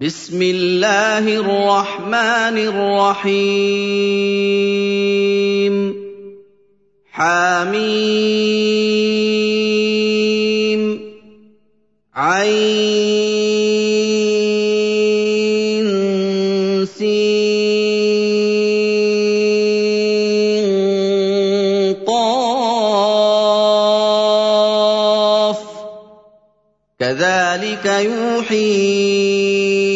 بسم الله الرحمن الرحيم حميم عين سين قاف كذلك يوحي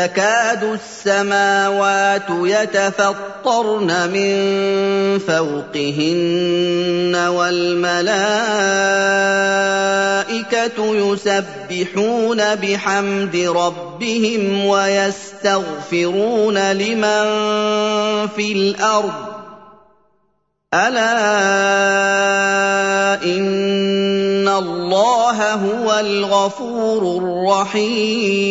تكاد السماوات يتفطرن من فوقهن والملائكة يسبحون بحمد ربهم ويستغفرون لمن في الأرض. ألا إن الله هو الغفور الرحيم.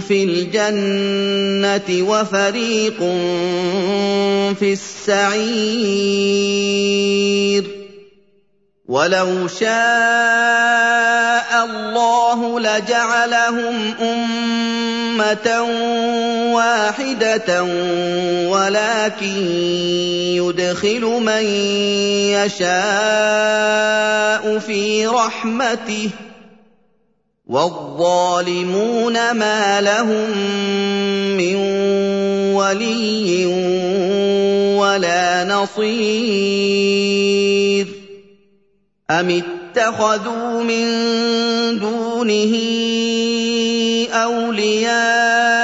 فِي الْجَنَّةِ وَفَرِيقٌ فِي السَّعِيرِ. وَلَوْ شَاءَ اللَّهُ لَجَعَلَهُمْ أُمَّةً وَاحِدَةً وَلَٰكِن يُدْخِلُ مَن يَشَاءُ فِي رَحْمَتِهِ ۚ. وَالظَّالِمُونَ مَا لَهُم مِّن وَلِيٍّ وَلَا نَصِيرٍ أَمِ اتَّخَذُوا مِن دُونِهِ أَوْلِيَاءَ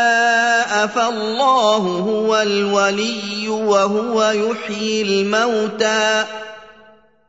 فَاللَّهُ هُوَ الْوَلِيُّ وَهُوَ يُحْيِي الْمَوْتَىٰ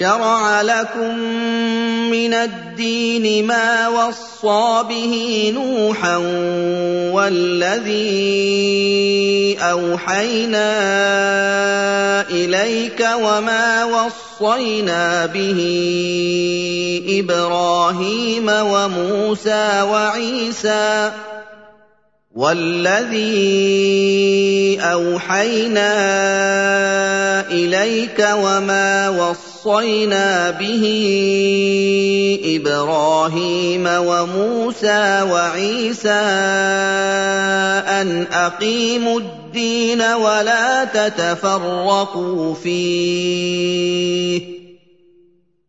شَرَعَ لَكُم مِّنَ الدِّينِ مَا وَصَّىٰ بِهِ نُوحًا وَالَّذِي أَوْحَيْنَا إِلَيْكَ وَمَا وَصَّيْنَا بِهِ إِبْرَاهِيمَ وَمُوسَىٰ وَعِيسَىٰ وَالَّذِي أَوْحَيْنَا إِلَيْكَ وَمَا وَصَّيْنَا بِهِ إِبْرَاهِيمَ وَمُوسَىٰ وَعِيسَىٰ أَنْ أَقِيمُوا الدِّينَ وَلَا تَتَفَرَّقُوا فِيهِ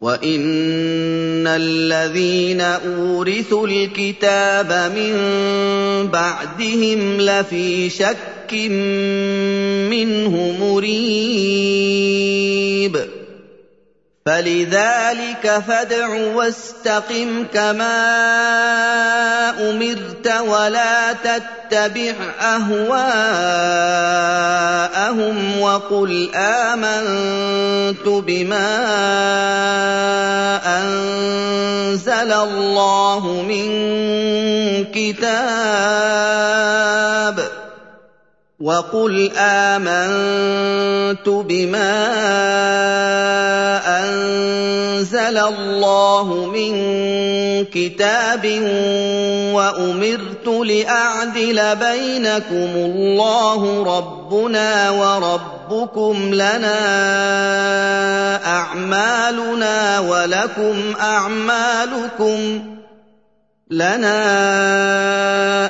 وَإِنَّ الَّذِينَ أُورِثُوا الْكِتَابَ مِن بَعْدِهِمْ لَفِي شَكٍّ مِّنْهُ مُرِيبٍ فَلِذَٰلِكَ فَادْعُ وَاسْتَقِمْ كَمَا أُمِرْتَ وَلَا تَتَّبِعْ أَهْوَاءَهُمْ وَقُلْ آمَنتُ بِمَا أَنزَلَ اللَّهُ مِن كِتَابٍ وَقُلْ آمَنتُ بِمَا أَنزَلَ اللَّهُ مِن كِتَابٍ وَأُمِرْتُ لِأَعْدِلَ بَيْنَكُمُ اللَّهُ رَبُّنَا وَرَبُّكُمْ لَنَا أَعْمَالُنَا وَلَكُمْ أَعْمَالُكُمْ لَنَا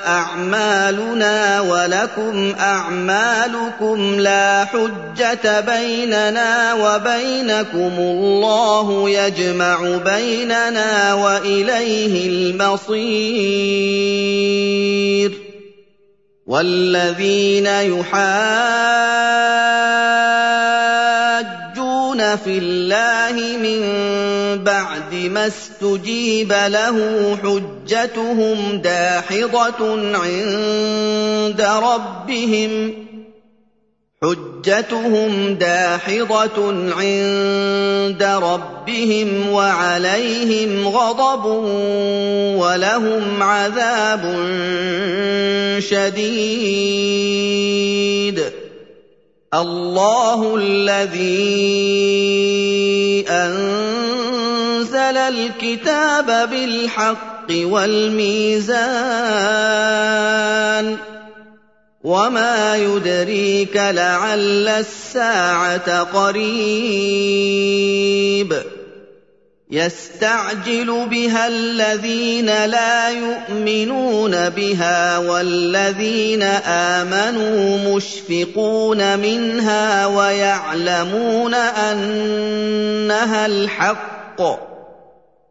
أَعْمَالُنَا وَلَكُمْ أَعْمَالُكُمْ لَا حُجَّةَ بَيْنَنَا وَبَيْنَكُمُ ۖ اللَّهُ يَجْمَعُ بَيْنَنَا وَإِلَيْهِ الْمَصِيرُ. وَالَّذِينَ يُحَاجُّونَ فِي اللَّهِ مِن بَعْدِ مَا اسْتُجِيبَ لَهُ حُجَّتُهُمْ دَاحِضَةٌ عِندَ رَبِّهِمْ حُجَّتُهُمْ دَاحِضَةٌ عِندَ رَبِّهِمْ وَعَلَيْهِمْ غَضَبٌ وَلَهُمْ عَذَابٌ شَدِيدٌ اللَّهُ الَّذِي أَنزَلَ الْكِتَابَ بِالْحَقِّ وَالْمِيزَانَ ۗ وَمَا يُدْرِيكَ لَعَلَّ السَّاعَةَ قَرِيبٌ يَسْتَعْجِلُ بِهَا الَّذِينَ لَا يُؤْمِنُونَ بِهَا وَالَّذِينَ آمَنُوا مُشْفِقُونَ مِنْهَا وَيَعْلَمُونَ أَنَّهَا الْحَقُّ ۗ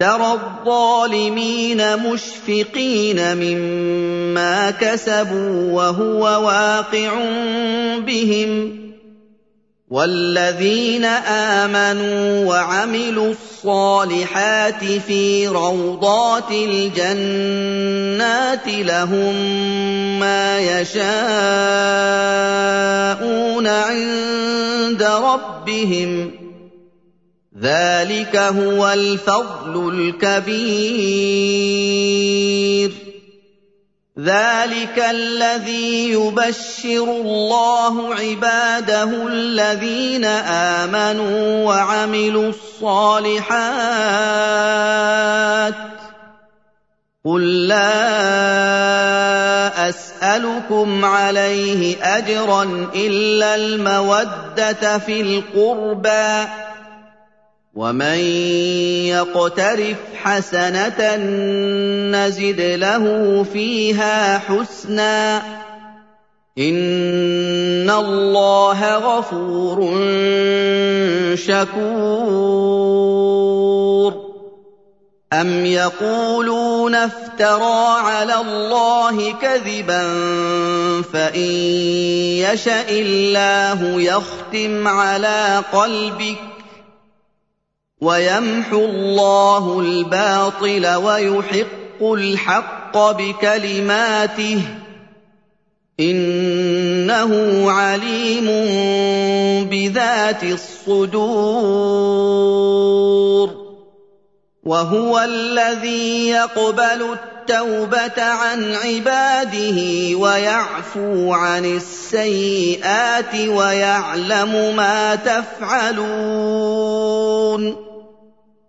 ترى الظالمين مشفقين مما كسبوا وهو واقع بهم والذين آمنوا وعملوا الصالحات في روضات الجنات لهم ما يشاءون عند ربهم ذلك هو الفضل الكبير. ذلك الذي يبشر الله عباده الذين امنوا وعملوا الصالحات. قل لا اسالكم عليه اجرا الا الموده في القربى. ومن يقترف حسنه نزد له فيها حسنا ان الله غفور شكور أَمْ يَقُولُونَ افْتَرَىٰ عَلَى اللَّهِ كَذِبًا فَإِن يَشَإِ اللَّهُ يَخْتِمْ عَلَىٰ قَلْبِكَ وَيَمْحُ اللَّهُ الْبَاطِلَ وَيُحِقُّ الْحَقَّ بِكَلِمَاتِهِ ۚ إِنَّهُ عَلِيمٌ بِذَاتِ الصُّدُورِ وَهُوَ الَّذِي يَقْبَلُ التَّوْبَةَ عَنْ عِبَادِهِ وَيَعْفُو عَنِ السَّيِّئَاتِ وَيَعْلَمُ مَا تَفْعَلُونَ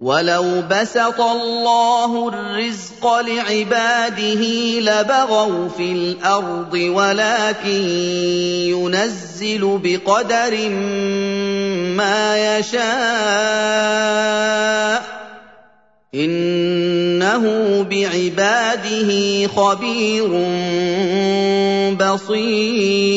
وَلَوْ بَسَطَ اللَّهُ الرِّزْقَ لِعِبَادِهِ لَبَغَوْا فِي الْأَرْضِ وَلَٰكِن يُنَزِّلُ بِقَدَرٍ مَّا يَشَاءُ ۚ إِنَّهُ بِعِبَادِهِ خَبِيرٌ بَصِيرٌ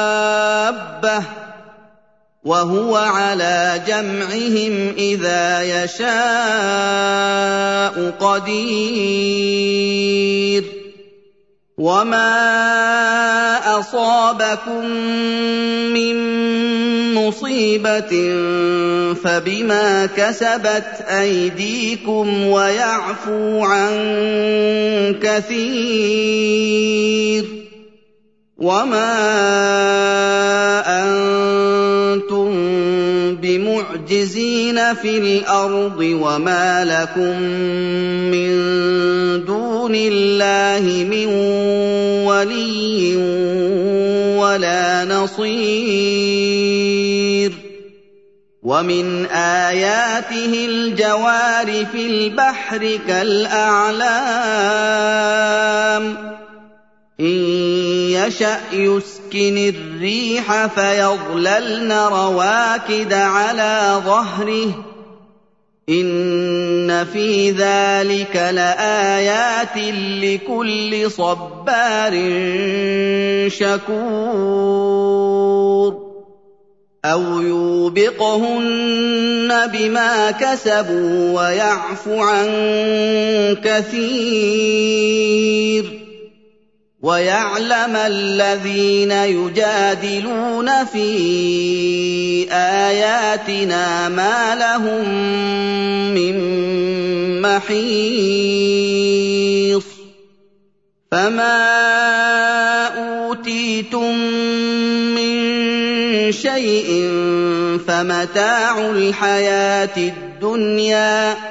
دَابَّةٍ ۚ وَهُوَ عَلَىٰ جَمْعِهِمْ إِذَا يَشَاءُ قَدِيرٌ وَمَا أَصَابَكُم مِّن مُّصِيبَةٍ فَبِمَا كَسَبَتْ أَيْدِيكُمْ وَيَعْفُو عَن كَثِيرٍ وَمَا أَنتُم بِمُعْجِزِينَ فِي الْأَرْضِ وَمَا لَكُم مِّن دُونِ اللَّهِ مِن وَلِيٍّ وَلَا نَصِيرٍ وَمِنْ آيَاتِهِ الْجَوَارِ فِي الْبَحْرِ كَالْأَعْلَامِ إِن يَشَأْ يُسْكِنِ الرِّيحَ فَيَظْلَلْنَ رَوَاكِدَ عَلَىٰ ظَهْرِهِ ۚ إِنَّ فِي ذَٰلِكَ لَآيَاتٍ لِّكُلِّ صَبَّارٍ شَكُورٍ أَوْ يُوبِقْهُنَّ بِمَا كَسَبُوا وَيَعْفُ عَن كَثِيرٍ ويعلم الذين يجادلون في آياتنا ما لهم من محيص فما أوتيتم من شيء فمتاع الحياة الدنيا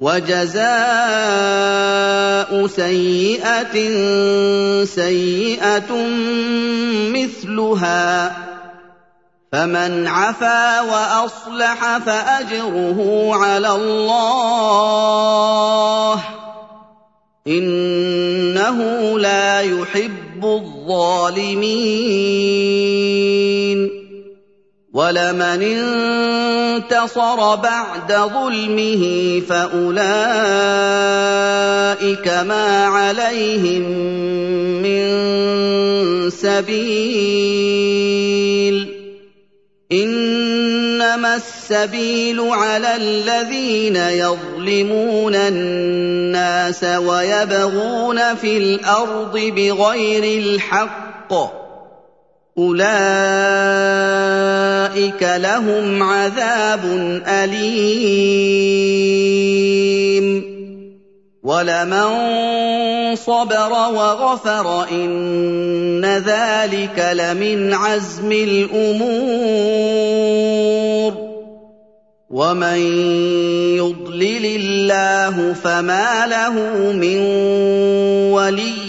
وجزاء سيئة سيئة مثلها فمن عفا وأصلح فأجره على الله إنه لا يحب الظالمين وَلَمَنِ انتَصَرَ بَعْدَ ظُلْمِهِ فَأُولَٰئِكَ مَا عَلَيْهِم مِّن سَبِيلٍ. إِنَّمَا السَّبِيلُ عَلَى الَّذِينَ يَظْلِمُونَ النَّاسَ وَيَبْغُونَ فِي الْأَرْضِ بِغَيْرِ الْحَقِّ. أُولَٰئِكَ لَهُمْ عَذَابٌ أَلِيمٌ وَلَمَن صَبَرَ وَغَفَرَ إِنَّ ذَٰلِكَ لَمِنْ عَزْمِ الْأُمُورِ وَمَن يُضْلِلِ اللَّهُ فَمَا لَهُ مِن وَلِيٍّ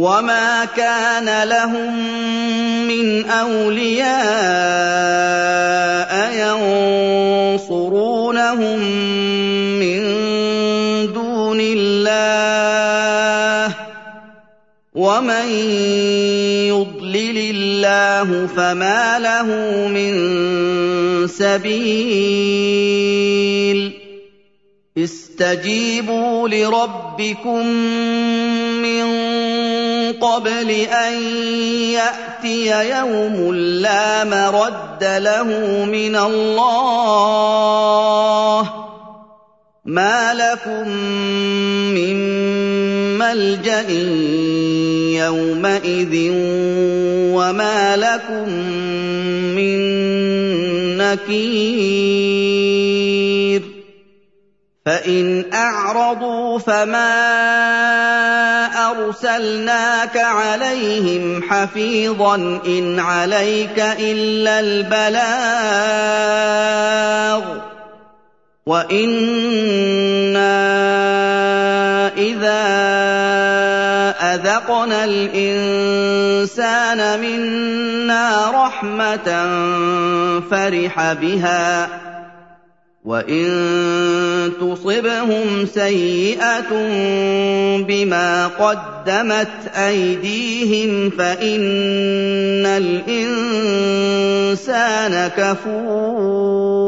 وَمَا كَانَ لَهُم مِّنْ أَوْلِيَاءَ يَنصُرُونَهُم مِّن دُونِ اللَّهِ ۗ وَمَن يُضْلِلِ اللَّهُ فَمَا لَهُ مِن سَبِيلٍ اسْتَجِيبُوا لِرَبِّكُم قبل أن يأتي يوم لا مرد له من الله. ما لكم من ملجأ يومئذ وما لكم من نكير. فإن أعرضوا فما أرسلناك عليهم حفيظا إن عليك إلا البلاغ. وإنا إِذَا أَذَقْنَا الْإِنسَانَ مِنَّا رَحْمَةً فَرِحَ بِهَا ۖ. وَإِن تُصِبْهُمْ سَيِّئَةٌ بِمَا قَدَّمَتْ أَيْدِيهِمْ فَإِنَّ الْإِنسَانَ كَفُورٌ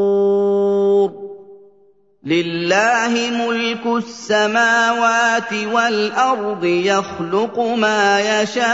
لِلَّهِ مُلْكُ السَّمَاوَاتِ وَالْأَرْضِ ۖ يَخْلُقُ مَا يَشَاءُ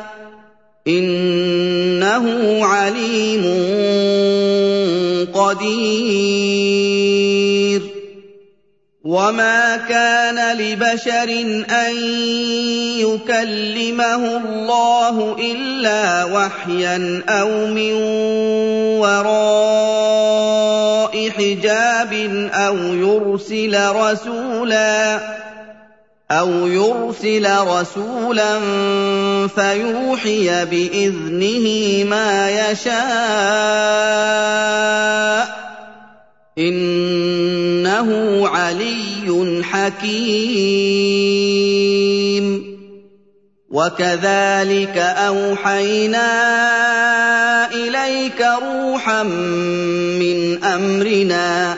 إِنَّهُ عَلِيمٌ قَدِيرٌ. وَمَا كَانَ لِبَشَرٍ أَن يُكَلِّمَهُ اللَّهُ إِلَّا وَحْيًا أَوْ مِن وَرَاءِ حِجَابٍ أَوْ يُرْسِلَ رَسُولًا. أَوْ يُرْسِلَ رَسُولًا فَيُوحِيَ بِإِذْنِهِ مَا يَشَاءُ ۚ إِنَّهُ عَلِيٌّ حَكِيمٌ. وَكَذَٰلِكَ أَوْحَيْنَا إِلَيْكَ رُوحًا مِّنْ أَمْرِنَا